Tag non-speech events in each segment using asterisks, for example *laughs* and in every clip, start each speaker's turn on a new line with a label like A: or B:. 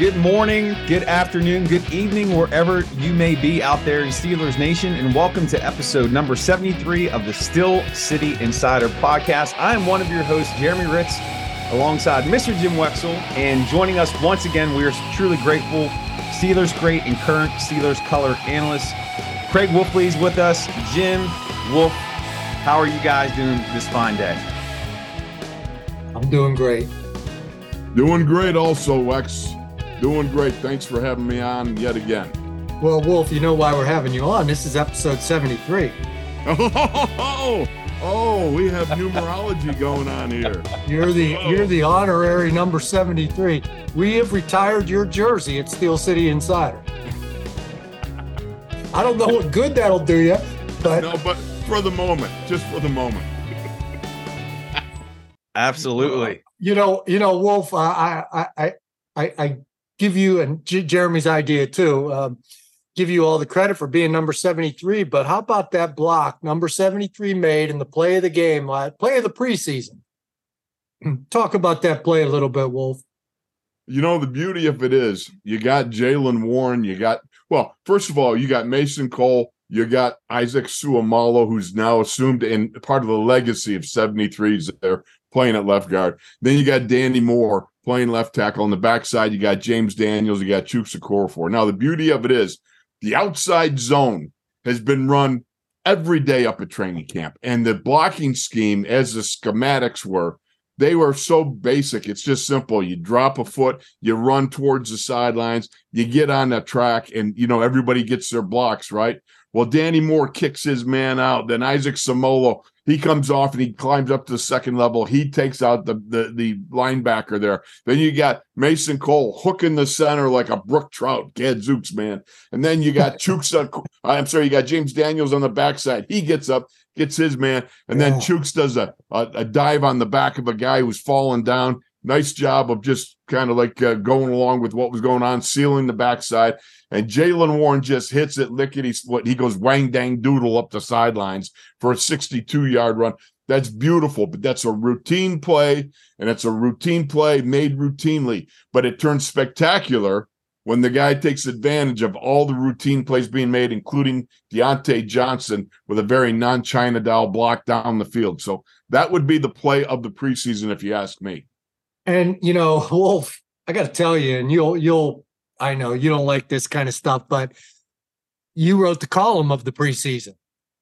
A: Good morning, good afternoon, good evening, wherever you may be out there in Steelers Nation, and welcome to episode number 73 of the Steel City Insider podcast. I am one of your hosts, Jeremy Ritz, alongside Mr. Jim Wexell, and joining us once again, we are truly grateful. Steelers great and current Steelers color analyst, Craig Wolfley is with us. Jim, Wolf, how are you guys doing this fine day?
B: I'm doing great.
C: Doing great, also, Wex. Doing great. Thanks for having me on yet again.
B: Well, Wolf, you know why we're having you on. This is episode 73.
C: Oh, *laughs* oh, we have numerology going on here.
B: You're the
C: Oh.
B: you're the honorary number 73. We have retired your jersey at Steel City Insider. I don't know what good that'll do you, but
C: No, but for the moment, just for the moment.
A: Absolutely.
B: you know, you know, Wolf, I I I I, I give you and Jeremy's idea too. Um, give you all the credit for being number 73, but how about that block number 73 made in the play of the game, play of the preseason? Talk about that play a little bit, Wolf.
C: You know, the beauty of it is you got Jaylen Warren, you got, well, first of all, you got Mason Cole, you got Isaac Seumalo, who's now assumed in part of the legacy of 73s there playing at left guard. Then you got Danny Moore playing left tackle. On the backside, you got James Daniels, you got Chuksa Okorafor. Now, the beauty of it is the outside zone has been run every day up at training camp. And the blocking scheme, as the schematics were, they were so basic. It's just simple. You drop a foot, you run towards the sidelines, you get on the track, and you know everybody gets their blocks right. Well, Danny Moore kicks his man out. Then Isaac Seumalo, he comes off and he climbs up to the second level. He takes out the, the the linebacker there. Then you got Mason Cole hooking the center like a brook trout. Gadzooks, man. And then you got *laughs* Chooks. I'm sorry, you got James Daniels on the backside. He gets up, gets his man, and then
B: Yeah.
C: Chooks does a, a a dive on the back of a guy who's falling down. Nice job of just kind of like uh, going along with what was going on, sealing the backside. And Jaylen Warren just hits it lickety split. He goes wang dang doodle up the sidelines for a 62 yard run. That's beautiful, but that's a routine play, and it's a routine play made routinely. But it turns spectacular when the guy takes advantage of all the routine plays being made, including Diontae Johnson with a very non China doll block down the field. So that would be the play of the preseason, if you ask me.
B: And you know, *laughs* Wolf, I got to tell you, and you'll you'll I know you don't like this kind of stuff, but you wrote the column of the preseason.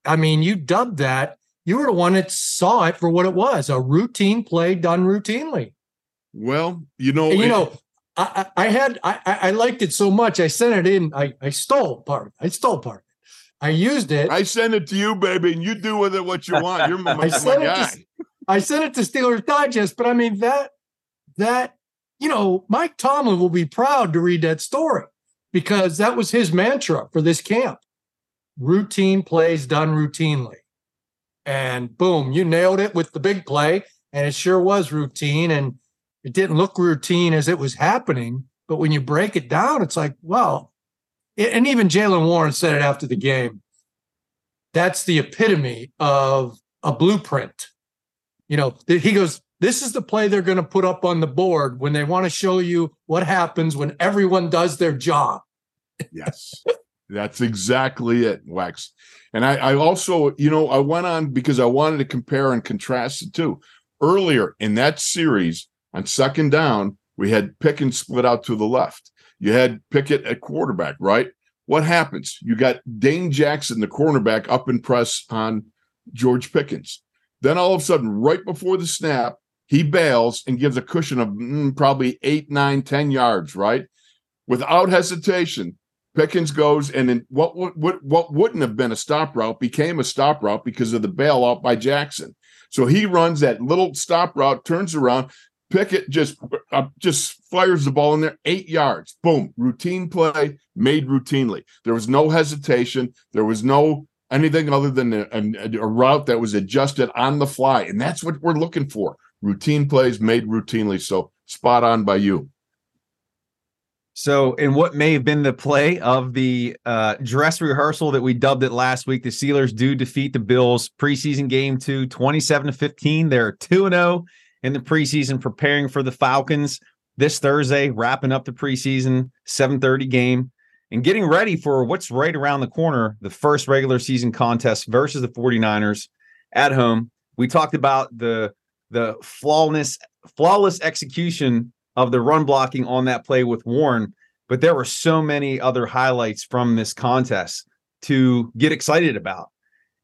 B: I mean, you dubbed that. You were the one that saw it for what it was, a routine play done routinely.
C: Well, you know,
B: And, you know, I, I I had I, I liked it so much. I sent it in. I, I stole part. I stole part. of it. I used it.
C: I sent it to you, baby, and you do with it what you want. You're *laughs* my,
B: I
C: my
B: sent it
C: guy.
B: to I sent it to Steelers Digest, but I mean that that you know Mike Tomlin will be proud to read that story because that was his mantra for this camp: routine plays done routinely. And boom, you nailed it with the big play, and it sure was routine, and it didn't look routine as it was happening. But when you break it down, it's like, well, and even Jaylen Warren said it after the game. That's the epitome of a blueprint you know, he goes, this is the play they're going to put up on the board when they want to show you what happens when everyone does their job.
C: Yes, that's exactly it, Wex. And I, I also, you know, I went on because I wanted to compare and contrast the two. Earlier in that series, on second down, we had Pickens split out to the left. You had Pickett at quarterback, right? What happens? You got Dane Jackson, the cornerback, up and press on George Pickens. Then all of a sudden, right before the snap, he bails and gives a cushion of mm, probably eight, nine, ten yards, right? Without hesitation, Pickens goes and then what what, what wouldn't have been a stop route became a stop route because of the bailout by Jackson. So he runs that little stop route, turns around. Pickett just uh, just fires the ball in there, eight yards. Boom, routine play made routinely. There was no hesitation. There was no anything other than a, a, a route that was adjusted on the fly, and that's what we're looking for. Routine plays made routinely. So spot on by you.
A: So, in what may have been the play of the uh, dress rehearsal that we dubbed it last week, the Steelers do defeat the Bills preseason game two, 27 to 15. They're 2 0 in the preseason, preparing for the Falcons. this Thursday, wrapping up the preseason 7:30 game and getting ready for what's right around the corner, the first regular season contest versus the 49ers at home. We talked about the the flawless flawless execution of the run blocking on that play with Warren, but there were so many other highlights from this contest to get excited about.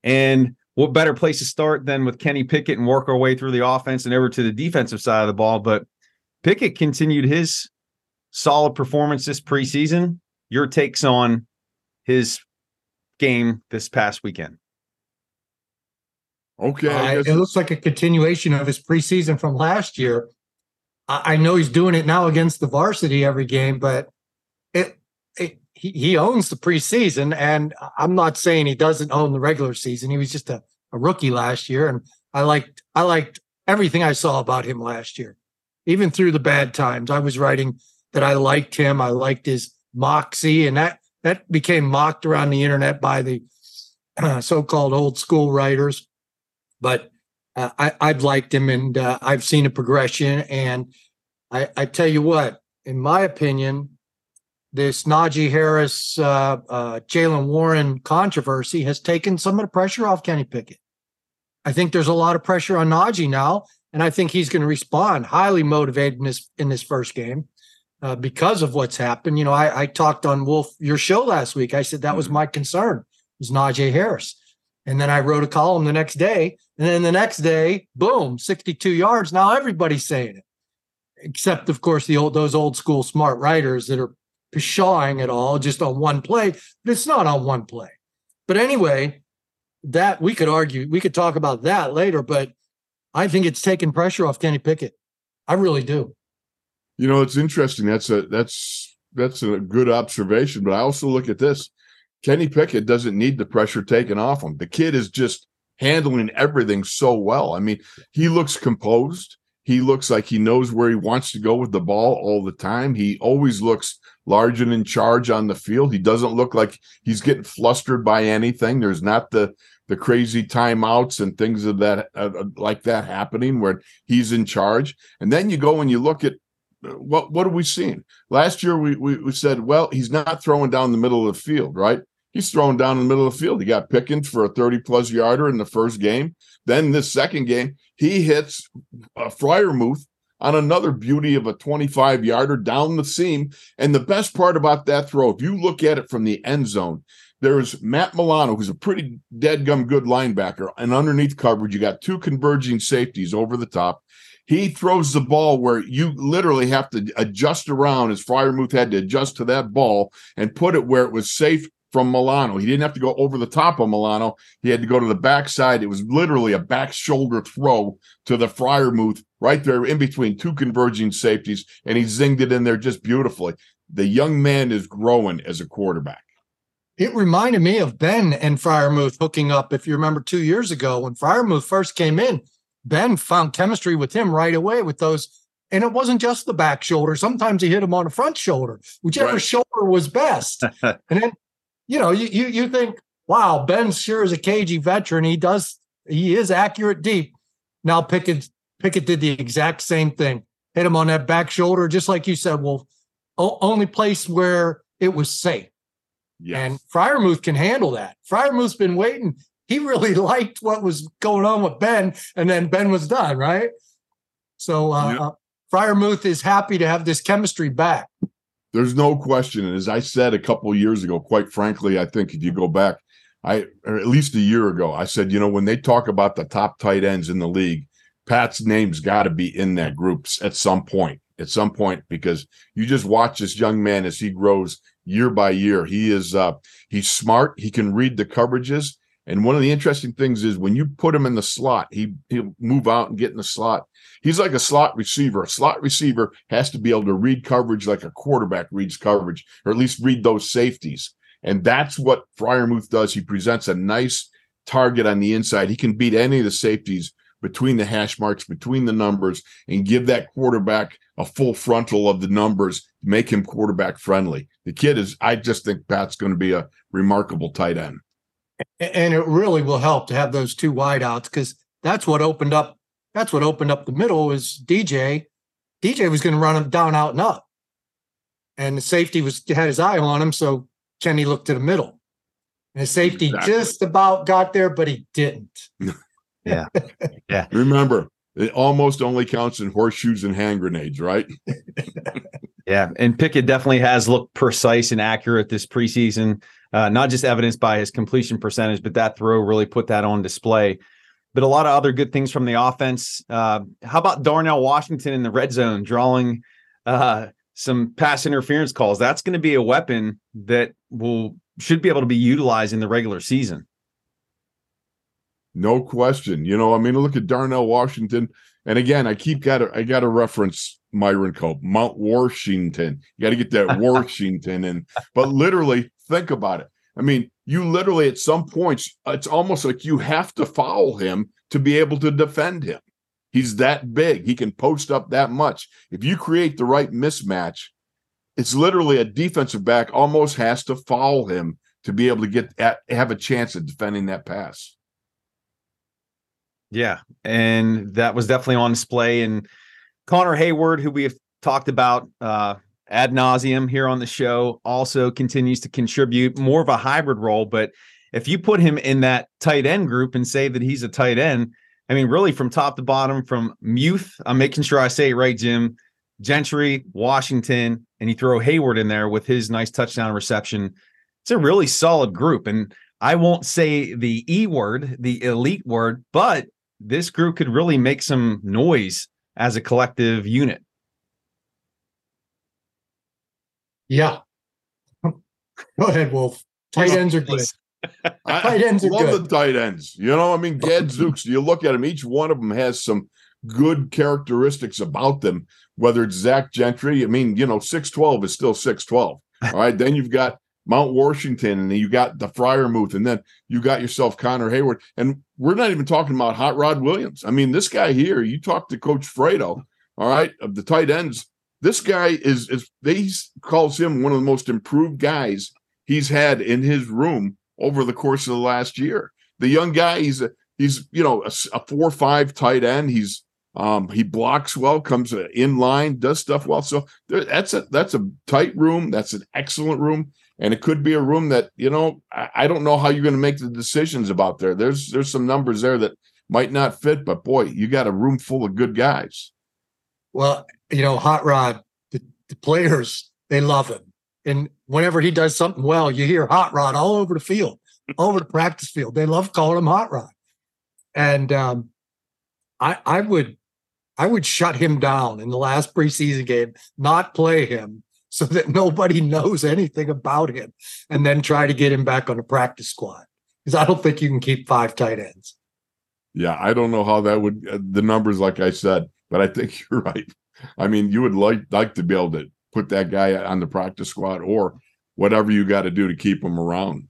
A: And what better place to start than with Kenny Pickett and work our way through the offense and over to the defensive side of the ball? But Pickett continued his solid performance this preseason. Your takes on his game this past weekend?
C: Okay.
B: Uh, it looks like a continuation of his preseason from last year. I, I, know he's doing it now against the varsity every game, but it, it he, he owns the preseason. And I'm not saying he doesn't own the regular season. He was just a, a rookie last year. And I liked I liked everything I saw about him last year. Even through the bad times. I was writing that I liked him. I liked his moxie, and that that became mocked around the internet by the uh, *clears throat* so-called old school writers but uh, I, I've liked him and uh, I've seen a progression. And I, I, tell you what, in my opinion, this Najee Harris, uh, uh, Jaylen Warren controversy has taken some of the pressure off Kenny Pickett. I think there's a lot of pressure on Najee now, and I think he's going to respond highly motivated in this in this first game uh, because of what's happened. You know, I, I, talked on Wolf your show last week. I said that was mm-hmm. my concern was Najee Harris. And then I wrote a column the next day. And then the next day, boom, 62 yards. Now everybody's saying it. Except, of course, the old those old school smart writers that are pshawing it all just on one play. But it's not on one play. But anyway, that we could argue, we could talk about that later, but I think it's taken pressure off Kenny Pickett. I really do.
C: You know, it's interesting. That's a that's that's a good observation. But I also look at this. Kenny Pickett doesn't need the pressure taken off him. The kid is just handling everything so well. I mean, he looks composed. He looks like he knows where he wants to go with the ball all the time. He always looks large and in charge on the field. He doesn't look like he's getting flustered by anything. There's not the the crazy timeouts and things of that uh, like that happening where he's in charge. And then you go and you look at uh, what what are we seeing? Last year we, we we said, well, he's not throwing down the middle of the field, right? He's thrown down in the middle of the field. He got Pickens for a 30 plus yarder in the first game. Then this second game, he hits a Freiermuth on another beauty of a 25 yarder down the seam. And the best part about that throw, if you look at it from the end zone, there's Matt Milano, who's a pretty dead gum good linebacker, and underneath coverage, you got two converging safeties over the top. He throws the ball where you literally have to adjust around as Freiermuth had to adjust to that ball and put it where it was safe from Milano. He didn't have to go over the top of Milano. He had to go to the backside. It was literally a back shoulder throw to the Freiermuth right there in between two converging safeties, and he zinged it in there just beautifully. The young man is growing as a quarterback.
B: It reminded me of Ben and Freiermuth hooking up. If you remember two years ago when Freiermuth first came in, Ben found chemistry with him right away with those. And it wasn't just the back shoulder. Sometimes he hit him on the front shoulder, whichever right. shoulder was best. *laughs* and then you know, you, you you think, wow, Ben sure is a cagey veteran. He does he is accurate deep. Now Pickett Pickett did the exact same thing. Hit him on that back shoulder, just like you said. Well, only place where it was safe. Yes. And Freiermuth can handle that. Freiermuth's been waiting. He really *laughs* liked what was going on with Ben, and then Ben was done, right? So uh, yep. uh, Freiermuth is happy to have this chemistry back.
C: There's no question. And as I said a couple years ago, quite frankly, I think if you go back, I or at least a year ago, I said, you know, when they talk about the top tight ends in the league, Pat's name's got to be in that group at some point. At some point, because you just watch this young man as he grows year by year. He is uh he's smart. He can read the coverages. And one of the interesting things is when you put him in the slot, he he'll move out and get in the slot. He's like a slot receiver. A slot receiver has to be able to read coverage like a quarterback reads coverage, or at least read those safeties. And that's what Freiermuth does. He presents a nice target on the inside. He can beat any of the safeties between the hash marks, between the numbers, and give that quarterback a full frontal of the numbers, make him quarterback friendly. The kid is, I just think Pat's going to be a remarkable tight end.
B: And it really will help to have those two wideouts because that's what opened up that's what opened up the middle is DJ DJ was going to run him down, out, and up. And the safety was had his eye on him. So Kenny looked to the middle. And the safety exactly. just about got there, but he didn't. *laughs*
A: yeah. Yeah. *laughs*
C: Remember, it almost only counts in horseshoes and hand grenades, right? *laughs*
A: yeah. And Pickett definitely has looked precise and accurate this preseason, uh, not just evidenced by his completion percentage, but that throw really put that on display. But a lot of other good things from the offense. Uh, how about Darnell Washington in the red zone drawing uh, some pass interference calls? That's going to be a weapon that will should be able to be utilized in the regular season.
C: No question. You know, I mean, look at Darnell Washington. And again, I keep got to I got to reference Myron Cope, Mount Washington. You got to get that *laughs* Washington in. But literally, think about it. I mean, you literally at some points, it's almost like you have to foul him to be able to defend him. He's that big. He can post up that much. If you create the right mismatch, it's literally a defensive back almost has to foul him to be able to get at, have a chance at defending that pass.
A: Yeah, and that was definitely on display. And Connor Heyward, who we have talked about uh, ad nauseum here on the show, also continues to contribute more of a hybrid role. But if you put him in that tight end group and say that he's a tight end, I mean, really from top to bottom, from Muth, I'm making sure I say it right, Jim, Gentry, Washington, and you throw Heyward in there with his nice touchdown reception. It's a really solid group. And I won't say the E word, the elite word, but this group could really make some noise as a collective unit.
B: Yeah. *laughs* Go ahead, Wolf. Tight ends are good. *laughs*
C: tight ends are love good. the tight ends. You know, I mean, Gadzooks, *laughs* you look at them, each one of them has some good characteristics about them, whether it's Zach Gentry. I mean, you know, 6'12 is still 6'12. All right. then you've got Mount Washington, and you got the Freiermuth, and then you got yourself Connor Heyward. And we're not even talking about Hot Rod Williams. I mean, this guy here, you talk to Coach Fredo, all right, of the tight ends. This guy is is they calls him one of the most improved guys he's had in his room over the course of the last year. The young guy, he's a he's you know a, a four five tight end. He's um, he blocks well, comes in line, does stuff well. So there, that's a that's a tight room. That's an excellent room and it could be a room that you know I, don't know how you're going to make the decisions about there. There's there's some numbers there that might not fit, but boy, you got a room full of good guys.
B: Well, you know, Hot Rod, the, the players they love him, and whenever he does something well, you hear Hot Rod all over the field, all over the practice field. They love calling him Hot Rod, and um, I I would I would shut him down in the last preseason game, not play him so that nobody knows anything about him and then try to get him back on the practice squad. Because I don't think you can keep five tight ends.
C: Yeah, I don't know how that would uh, the numbers, like I said, but I think *laughs* you're right. I mean, you would like like to be able to put that guy on the practice squad or whatever you got to do to keep him around.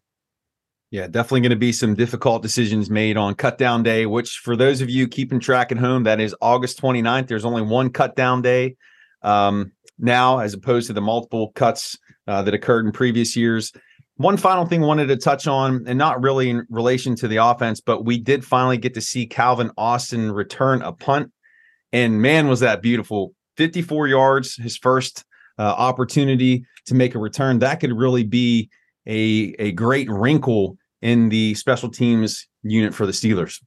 A: Yeah, definitely going to be some difficult decisions made on cut down day, which for those of you keeping track at home, that is August 29th. There's only one cut down day. Um, now as opposed to the multiple cuts uh, that occurred in previous years. One final thing I wanted to touch on, and not really in relation to the offense, but we did finally get to see Calvin Austin return a punt. And man, was that beautiful. 54 yards, his first uh, opportunity to make a return. That could really be a, a great wrinkle in the special teams unit for the Steelers.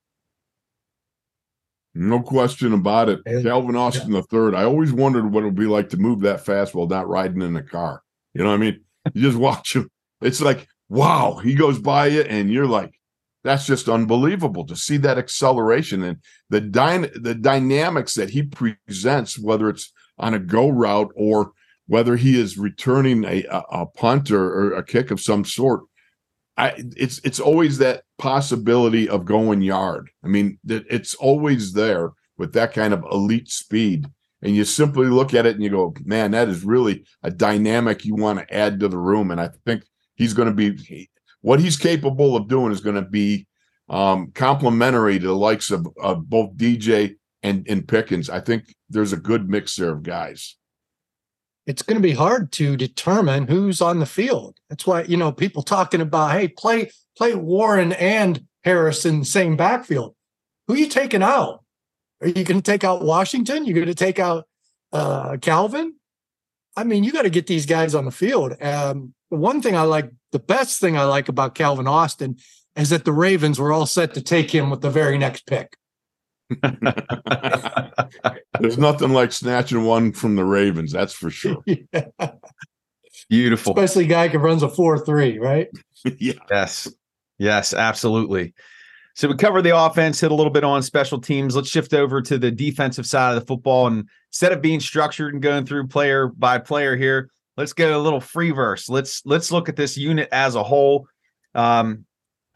C: No question about it. And, Calvin Austin yeah. the third. I always wondered what it would be like to move that fast while not riding in a car. You know what I mean? You just *laughs* watch him. It's like, wow, he goes by you, and you're like, that's just unbelievable to see that acceleration and the dy- the dynamics that he presents, whether it's on a go route or whether he is returning a, a, a punt or, or a kick of some sort. I it's it's always that possibility of going yard. I mean, it's always there with that kind of elite speed. And you simply look at it and you go, man, that is really a dynamic you want to add to the room. And I think he's going to be what he's capable of doing is going to be um, complementary to the likes of, of both DJ and, and Pickens. I think there's a good mix there of guys
B: it's going to be hard to determine who's on the field. That's why you know people talking about hey play play Warren and Harris in the same backfield. Who are you taking out? Are you going to take out Washington? You're going to take out uh, Calvin. I mean, you got to get these guys on the field. Um, the one thing I like, the best thing I like about Calvin Austin is that the Ravens were all set to take him with the very next pick. *laughs*
C: There's nothing like snatching one from the Ravens, that's for sure. *laughs*
B: yeah.
A: Beautiful.
B: Especially a guy who runs a 4 3, right? *laughs*
C: yeah.
A: Yes. Yes, absolutely. So we covered the offense, hit a little bit on special teams. Let's shift over to the defensive side of the football. And instead of being structured and going through player by player here, let's go a little free verse. Let's let's look at this unit as a whole. Um,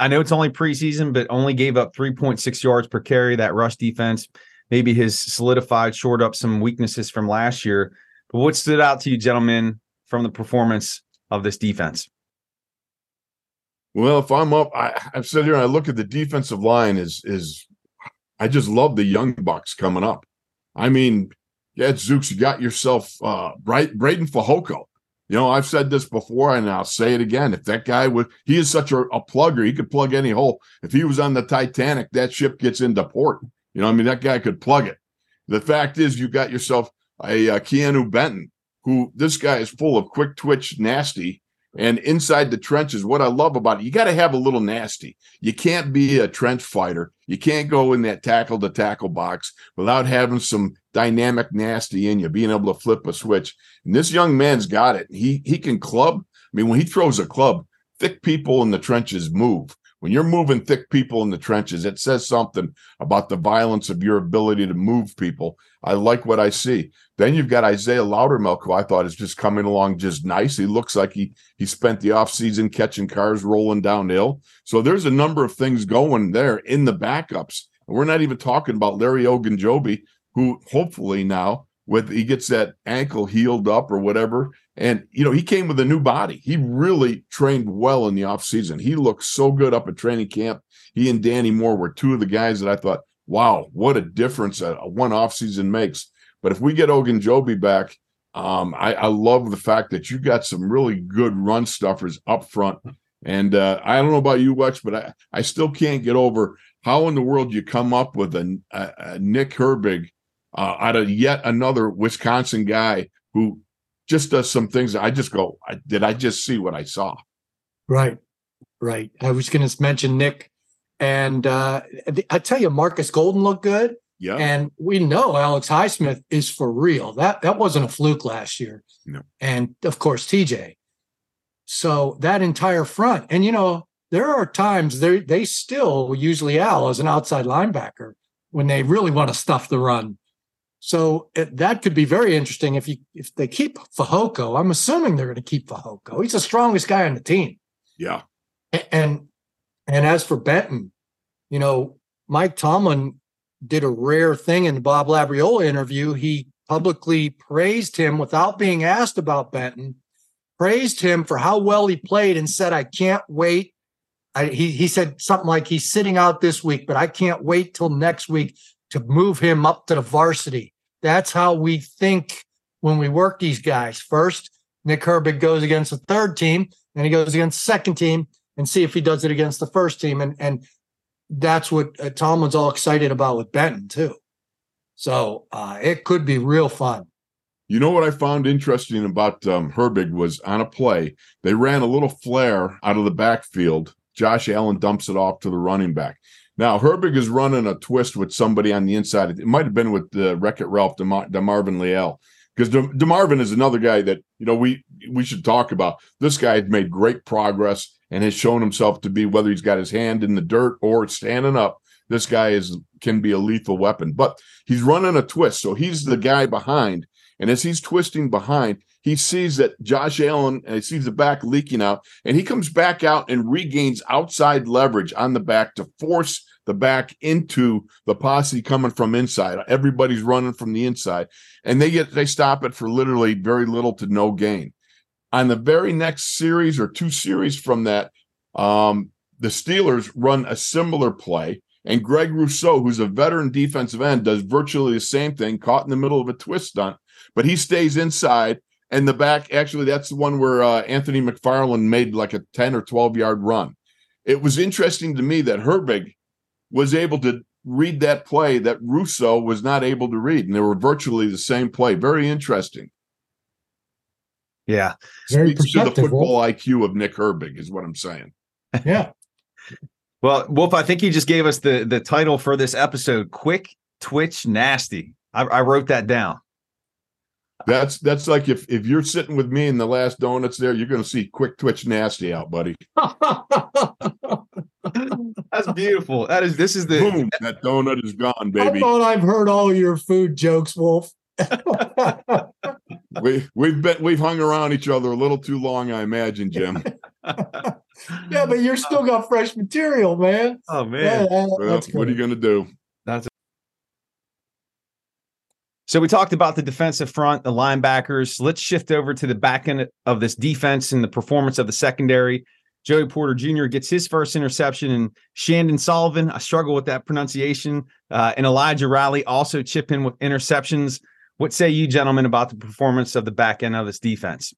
A: I know it's only preseason, but only gave up 3.6 yards per carry. That rush defense maybe has solidified, shored up some weaknesses from last year. But what stood out to you, gentlemen, from the performance of this defense?
C: Well, if I'm up, I, I've said here, and I look at the defensive line is is I just love the young bucks coming up. I mean, yeah, Zooks, you got yourself uh right Breiden Fehoko. You know, I've said this before and I'll say it again. If that guy would he is such a, a plugger, he could plug any hole. If he was on the Titanic, that ship gets into port. You know, I mean, that guy could plug it. The fact is, you got yourself a, a Keanu Benton, who this guy is full of quick twitch, nasty, and inside the trenches, what I love about it, you got to have a little nasty. You can't be a trench fighter. You can't go in that tackle to tackle box without having some dynamic nasty in you, being able to flip a switch. And this young man's got it. He he can club. I mean, when he throws a club, thick people in the trenches move. When you're moving thick people in the trenches, it says something about the violence of your ability to move people. I like what I see. Then you've got Isaiah Loudermilk, who I thought is just coming along just nice. He looks like he he spent the offseason catching cars rolling downhill. So there's a number of things going there in the backups. And we're not even talking about Larry Ogunjobi, who hopefully now with he gets that ankle healed up or whatever. And you know, he came with a new body. He really trained well in the offseason. He looked so good up at training camp. He and Danny Moore were two of the guys that I thought, wow, what a difference a, a one offseason makes. But if we get Ogunjobi back, um, I, I, love the fact that you got some really good run stuffers up front. And uh, I don't know about you, Wex, but I, I still can't get over how in the world you come up with a, a, a Nick Herbig uh, out of yet another Wisconsin guy who just does some things. I just go, I, did I just see what I saw?
B: Right, right. I was going to mention Nick, and uh, I tell you, Marcus Golden looked good.
C: Yeah.
B: And we know Alex Highsmith is for real. That that wasn't a fluke last year.
C: No.
B: And of course, TJ. So that entire front, and you know, there are times they they still usually Al as an outside linebacker when they really want to stuff the run. So it, that could be very interesting if you if they keep Fehoko. I'm assuming they're going to keep Fehoko. He's the strongest guy on the team.
C: Yeah.
B: And and as for Benton, you know, Mike Tomlin did a rare thing in the Bob Labriola interview. He publicly praised him without being asked about Benton, praised him for how well he played, and said, "I can't wait." I, he he said something like, "He's sitting out this week, but I can't wait till next week to move him up to the varsity." That's how we think when we work these guys. First, Nick Herbig goes against the third team, and he goes against the second team, and see if he does it against the first team. And and that's what uh, Tomlin's all excited about with Benton too. So uh, it could be real fun.
C: You know what I found interesting about um, Herbig was on a play, they ran a little flare out of the backfield. Josh Allen dumps it off to the running back. Now Herbig is running a twist with somebody on the inside. It might have been with the uh, Wreck It Ralph DeMar- DeMarvin Leal because De- DeMarvin is another guy that you know we we should talk about. This guy has made great progress and has shown himself to be whether he's got his hand in the dirt or standing up. This guy is can be a lethal weapon, but he's running a twist, so he's the guy behind. And as he's twisting behind, he sees that Josh Allen and he sees the back leaking out, and he comes back out and regains outside leverage on the back to force the back into the posse coming from inside. Everybody's running from the inside, and they get they stop it for literally very little to no gain on the very next series or two series from that, um, the Steelers run a similar play. And Greg Rousseau, who's a veteran defensive end, does virtually the same thing, caught in the middle of a twist stunt, but he stays inside. And the back, actually, that's the one where uh, Anthony McFarland made like a 10 or 12 yard run. It was interesting to me that Herbig was able to read that play that Rousseau was not able to read, and they were virtually the same play. Very interesting.
A: Yeah,
B: Very
C: Speaks to the football
B: Wolf.
C: IQ of Nick Herbig, is what I'm saying.
B: Yeah.
A: Well, Wolf, I think you just gave us the the title for this episode: "Quick Twitch Nasty." I, I wrote that down.
C: That's that's like if if you're sitting with me in the last donuts there, you're going to see quick twitch nasty out, buddy. *laughs* *laughs*
A: That's beautiful. That is. This is the.
C: Boom, that donut is gone, baby.
B: I
C: baby.
B: thought I've heard all your food jokes, Wolf. *laughs*
C: We we've been we've hung around each other a little too long, I imagine, Jim. *laughs*
B: yeah, but you're still got fresh material, man.
A: oh
B: Yeah,
A: man.
B: that-
C: Well,
B: that's
C: what are you going to do? That's.
A: So we talked about the defensive front, the linebackers. Let's shift over to the back end of this defense and the performance of the secondary. Joey Porter Jr. gets his first interception, and Chandon Sullivan, I struggle with that pronunciation, uh, and Elijah Riley also chip in with interceptions. What say you, gentlemen, about the performance of the back end of this defense?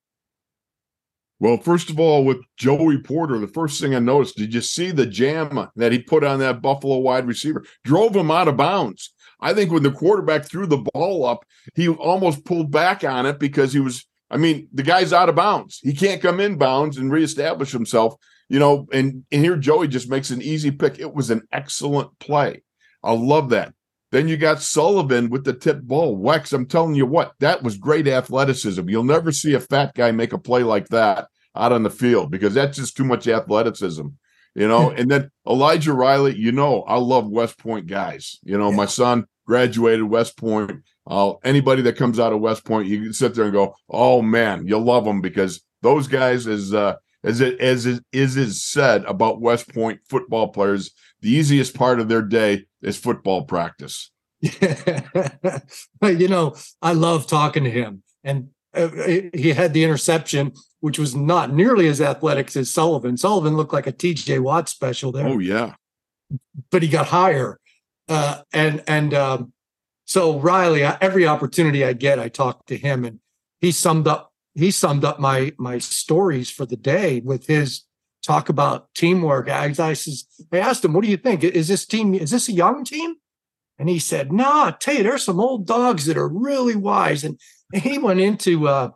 C: Well, first of all, with Joey Porter, the first thing I noticed, did you see the jam that he put on that Buffalo wide receiver? Drove him out of bounds. I think when the quarterback threw the ball up, he almost pulled back on it because he was, I mean, the guy's out of bounds. He can't come in bounds and reestablish himself, you know. And, and here Joey just makes an easy pick. It was an excellent play. I love that. Then you got Sullivan with the tip ball. Wex, I'm telling you what, that was great athleticism. You'll never see a fat guy make a play like that out on the field because that's just too much athleticism, you know. *laughs* and then Elijah Riley, you know, I love West Point guys. You know, my son graduated West Point. Uh, anybody that comes out of West Point, you can sit there and go, "Oh man, you'll love them," because those guys, as uh, as it as it is is said about West Point football players, the easiest part of their day is football practice. *laughs*
B: you know, I love talking to him, and uh, he had the interception, which was not nearly as athletic as Sullivan. Sullivan looked like a T.J. Watt special there,
C: Oh yeah,
B: but he got higher. Uh, and and um, so Riley, every opportunity I get, I talk to him, and he summed up he summed up my my stories for the day with his talk about teamwork. I, I says, I asked him, "What do you think? Is this team? Is this a young team?" And he said, "No, I tell you, there's some old dogs that are really wise." And, and he went into uh,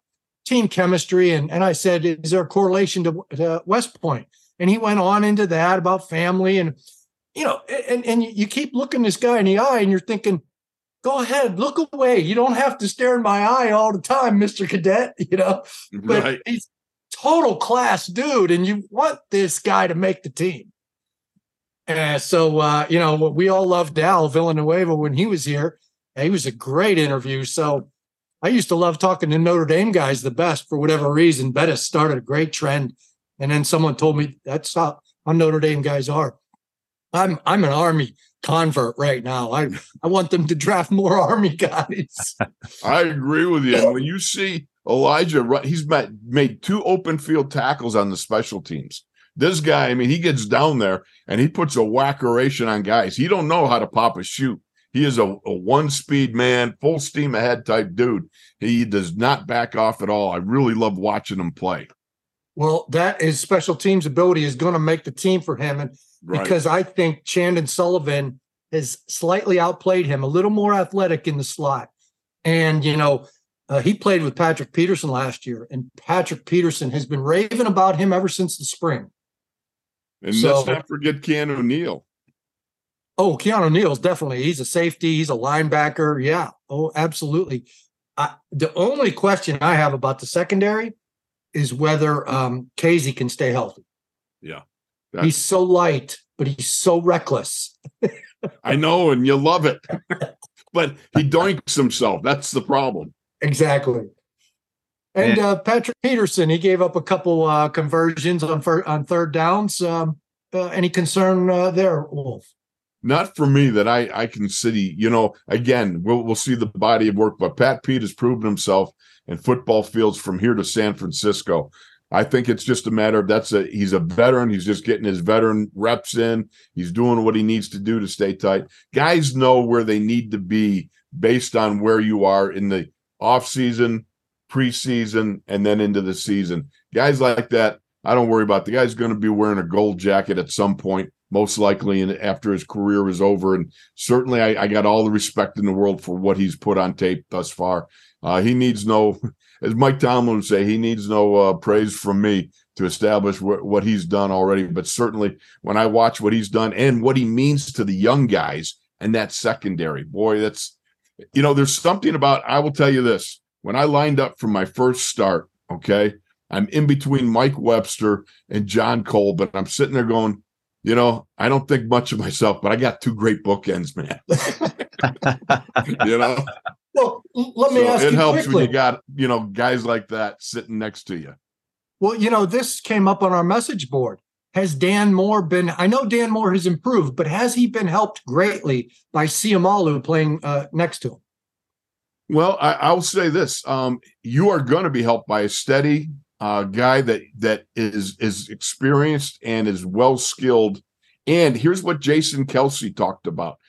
B: team chemistry, and and I said, "Is there a correlation to, to West Point?" And he went on into that about family and you know, and and you keep looking this guy in the eye, and you're thinking, "Go ahead, look away. You don't have to stare in my eye all the time, Mister Cadet." *laughs* You know, but
C: right.
B: he's total class dude, and you want this guy to make the team. And so, uh, you know, we all loved Al Villanueva when he was here. He was a great interview. So I used to love talking to Notre Dame guys the best for whatever reason. Bettis started a great trend. And then someone told me that's how Notre Dame guys are. I'm I'm an army convert right now. I, I want them to draft more *laughs* army guys. *laughs*
C: I agree with you. And when you see Elijah, run- he's made, made two open field tackles on the special teams. This guy, I mean, he gets down there and he puts a whackeration on guys. He don't know how to pop a shoot. He is a, a one speed man, full steam ahead type dude. He does not back off at all. I really love watching him play.
B: Well, that is special teams ability is going to make the team for him. And
C: Right.
B: because I think Chandon Sullivan has slightly outplayed him, a little more athletic in the slot. And, you know, uh, he played with Patrick Peterson last year, and Patrick Peterson has been raving about him ever since the spring.
C: and
B: so-
C: let's not forget Keanu Neal.
B: Oh, Keanu Neal's definitely. He's a safety. He's a linebacker. Yeah. Oh, absolutely. I, the only question I have about the secondary is whether um, Kazee can stay healthy.
C: Yeah.
B: He's so light, but he's so reckless.
C: I know, and you love it. but he doinks himself. That's the problem.
B: Exactly. And uh, Patrick Peterson, he gave up a couple uh, conversions on fir- on third downs. Um, uh, any concern uh, there, Wolf?
C: not for me that I I can see. You know, again, we'll we'll see the body of work, but Pat Pete has proven himself in football fields from here to San Francisco. I think it's just a matter of that's a he's a veteran. He's just getting his veteran reps in. He's doing what he needs to do to stay tight. Guys know where they need to be based on where you are in the off season, preseason, and then into the season. Guys like that, I don't worry about. The guy's going to be wearing a gold jacket at some point most likely and after his career is over. And certainly I, I, got all the respect in the world for what he's put on tape thus far. Uh, he needs no, as Mike Tomlin would say, he needs no uh, praise from me to establish wh- what he's done already. But certainly when I watch what he's done and what he means to the young guys and that secondary, boy, that's, you know, there's something about, I will tell you this, when I lined up for my first start, okay, I'm in between Mike Webster and Jon Kolb, but I'm sitting there going, you know, I don't think much of myself, but I got two great bookends, man. *laughs* *laughs* you know.
B: Let me so ask
C: it
B: you
C: helps
B: quickly.
C: when you got you know guys like that sitting next to you.
B: Well, you know, this came up on our message board. Has Dan Moore been? I know Dan Moore has improved, but has he been helped greatly by Seumalo playing uh, next to him?
C: Well, I, will say this: um, you are going to be helped by a steady uh, guy that that is is experienced and is well skilled. And here's what Jason Kelce talked about: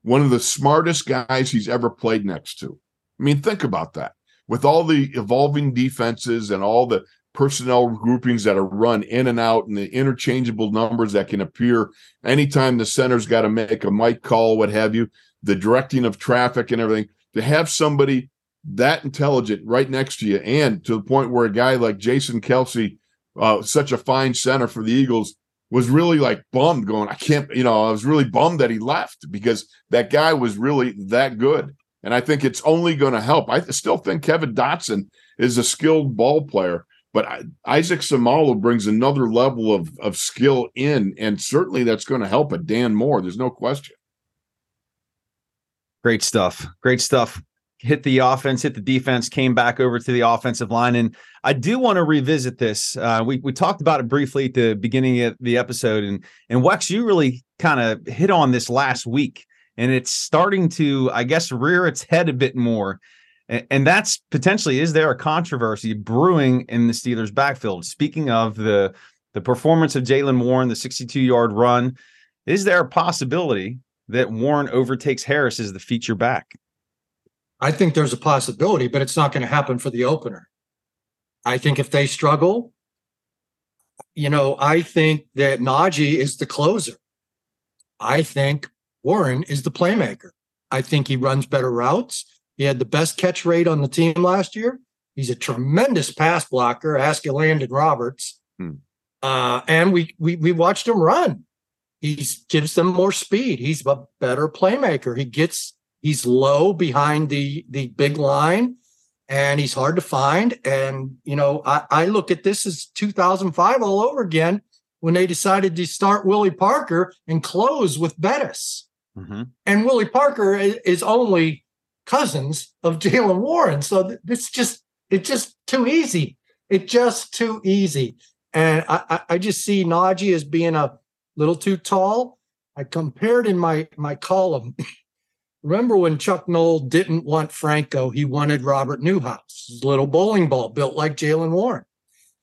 C: one of the smartest guys he's ever played next to. I mean, think about that. With all the evolving defenses and all the personnel groupings that are run in and out and the interchangeable numbers that can appear anytime the center's got to make a mic call, what have you, the directing of traffic and everything, to have somebody that intelligent right next to you, and to the point where a guy like Jason Kelce, uh, such a fine center for the Eagles, was really like bummed, going, I can't, you know, I was really bummed that he left because that guy was really that good. And I think it's only going to help. I still think Kevin Dotson is a skilled ball player, but Isaac Seumalo brings another level of, of skill in, and certainly that's going to help a Dan Moore. There's no question.
A: Great stuff. Great stuff hit the offense, hit the defense, came back over to the offensive line. And I do want to revisit this. Uh, we we talked about it briefly at the beginning of the episode, and and Wex, you really kind of hit on this last week, and it's starting to, I guess, rear its head a bit more. And, that's potentially is there a controversy brewing in the Steelers' backfield? Speaking of the the performance of Jaylen Warren, the 62 yard run, is there a possibility that Warren overtakes Harris as the feature back?
B: I think there's a possibility, but it's not going to happen for the opener. I think if they struggle, you know, I think that Najee is the closer. I think Warren is the playmaker. I think he runs better routes. He had the best catch rate on the team last year. He's a tremendous pass blocker. Ask Landon Roberts. Hmm. Uh, and we, we we watched him run. He gives them more speed. He's a better playmaker. He gets He's low behind the the big line, and he's hard to find. And you know, I, I look at this as 2005 all over again when they decided to start Willie Parker and close with Bettis. Mm-hmm. And Willie Parker is only cousins of *laughs* Jaylen Warren, so it's just it's just too easy. It's just too easy. And I, I just see Najee as being a little too tall. I compared in my my column *laughs* Remember when Chuck Noll didn't want Franco, he wanted Robert Newhouse, his little bowling ball built like Jaylen Warren.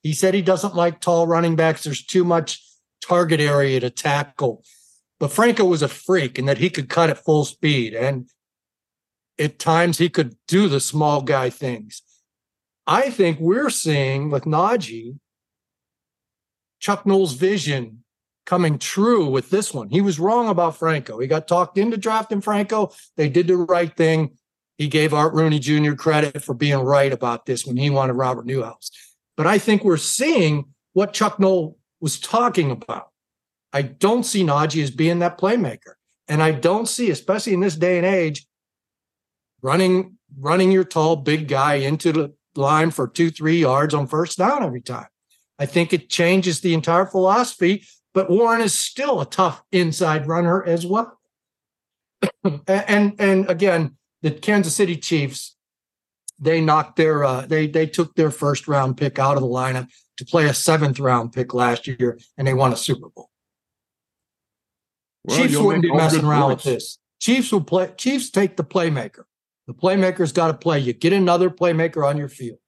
B: He said he doesn't like tall running backs. There's too much target area to tackle. But Franco was a freak and that he could cut at full speed. And at times he could do the small guy things. I think we're seeing with Najee, Chuck Noll's vision coming true with this one. He was wrong about Franco. He got talked into drafting Franco. They did the right thing. He gave Art Rooney Jr. credit for being right about this when he wanted Robert Newhouse. But I think we're seeing what Chuck Noll was talking about. I don't see Najee as being that playmaker. And I don't see, especially in this day and age, running running your tall big guy into the line for two, three yards on first down every time. I think it changes the entire philosophy but Warren is still a tough inside runner as well. *coughs* and and again, the Kansas City Chiefs, they knocked their uh, they they took their first round pick out of the lineup to play a seventh round pick last year, and they won a Super Bowl. Well, Chiefs wouldn't be messing around points. with this. Chiefs will play. Chiefs take the playmaker. The playmaker's got to play. You get another playmaker on your field.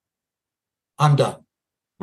B: I'm done. *laughs*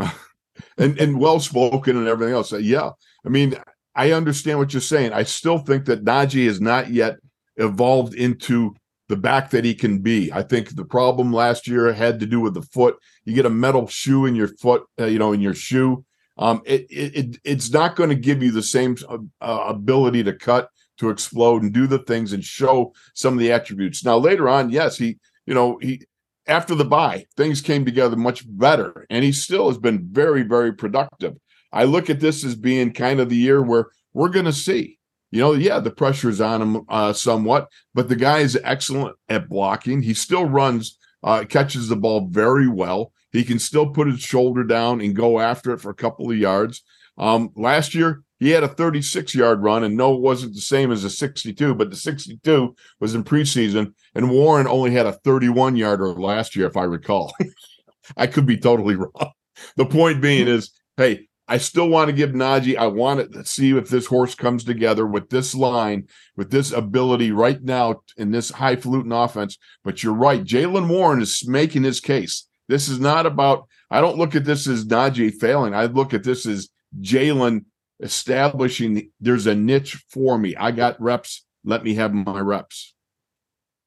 C: and and well spoken and everything else. Yeah, I mean, I understand what you're saying. I still think that Najee has not yet evolved into the back that he can be. I think the problem last year had to do with the foot. You get a metal shoe in your foot, uh, you know, in your shoe. Um, it, it it's not going to give you the same uh, uh, ability to cut, to explode, and do the things and show some of the attributes. Now later on, yes, he you know he after the bye things came together much better, and he still has been very very productive. I look at this as being kind of the year where we're going to see. You know, yeah, the pressure is on him uh, somewhat, but the guy is excellent at blocking. He still runs, uh, catches the ball very well. He can still put his shoulder down and go after it for a couple of yards. Um, last year, he had a 36 yard run, and no, it wasn't the same as a 62, but the 62 was in preseason, and Warren only had a 31 yarder last year, if I recall. *laughs* I could be totally *laughs* wrong. The point being is, hey, I still want to give Najee. I want to see if this horse comes together with this line, with this ability right now in this highfalutin offense. But you're right. Jaylen Warren is making his case. This is not about, I don't look at this as Najee failing. I look at this as Jaylen establishing there's a niche for me. I got reps. Let me have my reps.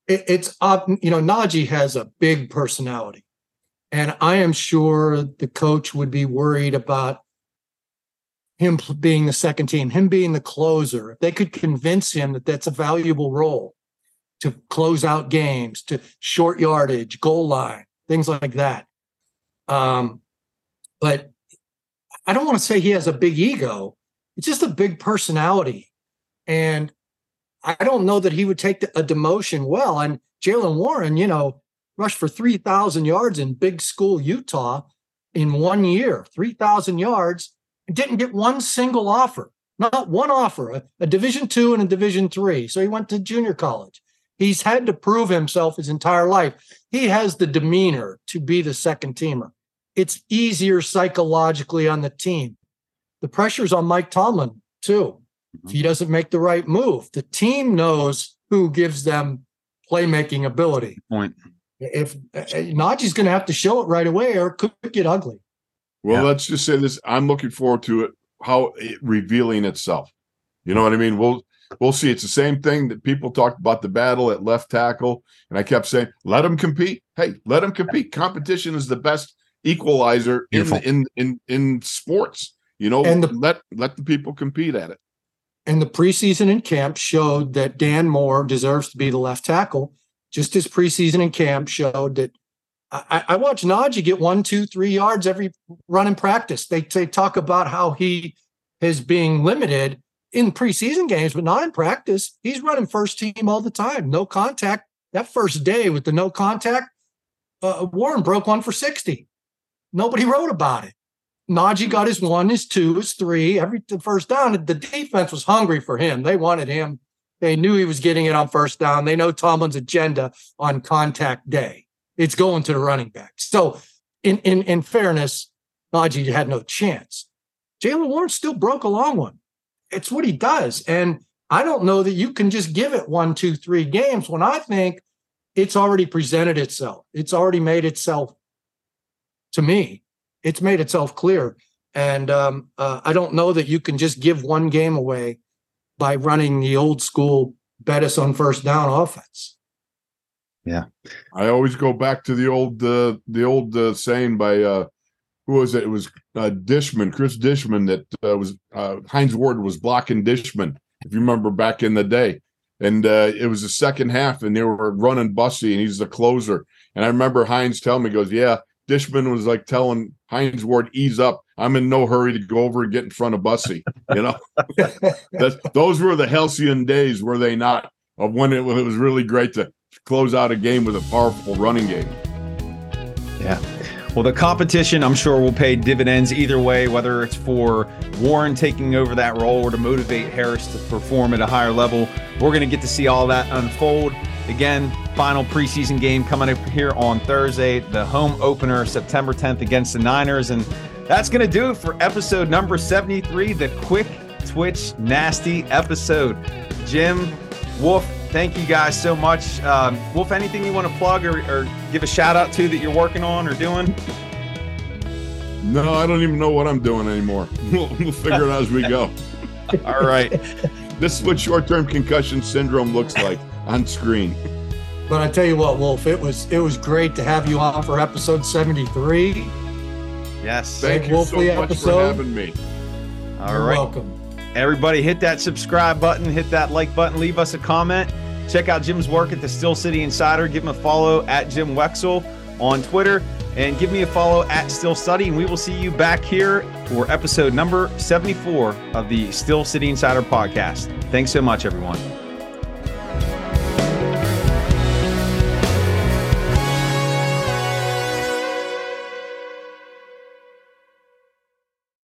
B: It, it's, uh, you know, Najee has a big personality. And I am sure the coach would be worried about him being the second team, him being the closer. If they could convince him that that's a valuable role to close out games, to short yardage, goal line, things like that. Um, but I don't want to say he has a big ego. It's just a big personality. And I don't know that he would take a demotion well. And Jaylen Warren, you know, rushed for 3,000 yards in big school Utah in one year, 3,000 yards, and didn't get one single offer, not one offer, a, a division two and a division three. So he went to junior college. He's had to prove himself his entire life. He has the demeanor to be the second teamer. It's easier psychologically on the team. The pressure's on Mike Tomlin too. If he doesn't make the right move, the team knows who gives them playmaking ability.
A: Point.
B: If uh, Najee's going to have to show it right away, or it could get ugly.
C: Well, yeah. let's just say this: I'm looking forward to it, how it revealing itself. You know what I mean? We'll we'll see. It's the same thing that people talked about the battle at left tackle, and I kept saying, "Let them compete. Hey, let them compete. Competition is the best equalizer in in in in sports. You know, and the, let let the people compete at it."
B: And the preseason in camp showed that Dan Moore deserves to be the left tackle. Just as preseason in camp showed that I, I watch Najee get one, two, three yards every run in practice. They they talk about how he is being limited in preseason games, but not in practice. He's running first team all the time, no contact. That first day with the no contact, uh, Warren broke one for 60. Nobody wrote about it. Najee got his one, his two, his three. Every first down, the defense was hungry for him. They wanted him. They knew he was getting it on first down. They know Tomlin's agenda on contact day. It's going to the running back. So, in in in fairness, Najee had no chance. Jaylen Warren still broke a long one it's what he does. And I don't know that you can just give it one, two, three games when I think it's already presented itself. It's already made itself to me. It's made itself clear. And um, uh, I don't know that you can just give one game away by running the old school bet us on first down offense.
A: Yeah,
C: I always go back to the old uh, the old uh, saying by uh, who was it? It was uh, Dishman, Cris Dishman, that uh, was uh, Hines Ward was blocking Dishman. If you remember back in the day, and uh, it was the second half, and they were running Bussy, and he's the closer. And I remember Hines telling me, "Goes, yeah." Dishman was like telling Hines Ward, "Ease up. I'm in no hurry to go over and get in front of Bussy." You know, *laughs* those were the halcyon days, were they not? Of when it, when it was really great to close out a game with a powerful running game.
A: Yeah. Well, the competition, I'm sure, will pay dividends either way, whether it's for Warren taking over that role or to motivate Harris to perform at a higher level. We're going to get to see all that unfold. Again, final preseason game coming up here on Thursday, the home opener September 10th against the Niners. And that's going to do it for episode number 73, the quick twitch nasty episode. Jim, Wolf, thank you guys so much. Um, Wolf, anything you want to plug or, or, give a shout out to that you're working on or doing?
C: No, I don't even know what I'm doing anymore. *laughs* We'll, we'll figure it out as we go.
A: All right.
C: this is what short term concussion syndrome looks like on screen.
B: But I tell you what, Wolf, it was it was great to have you on for episode 73.
A: Yes.
C: Thank you so much episode. for having me.
A: All You're right.
B: welcome.
A: Everybody hit that subscribe button, hit that like button, leave us a comment. Check out Jim's work at the Steel City Insider. Give him a follow at Jim Wexell on Twitter and give me a follow at Steel Study. And we will see you back here for episode number 74 of the Steel City Insider podcast. Thanks so much, everyone.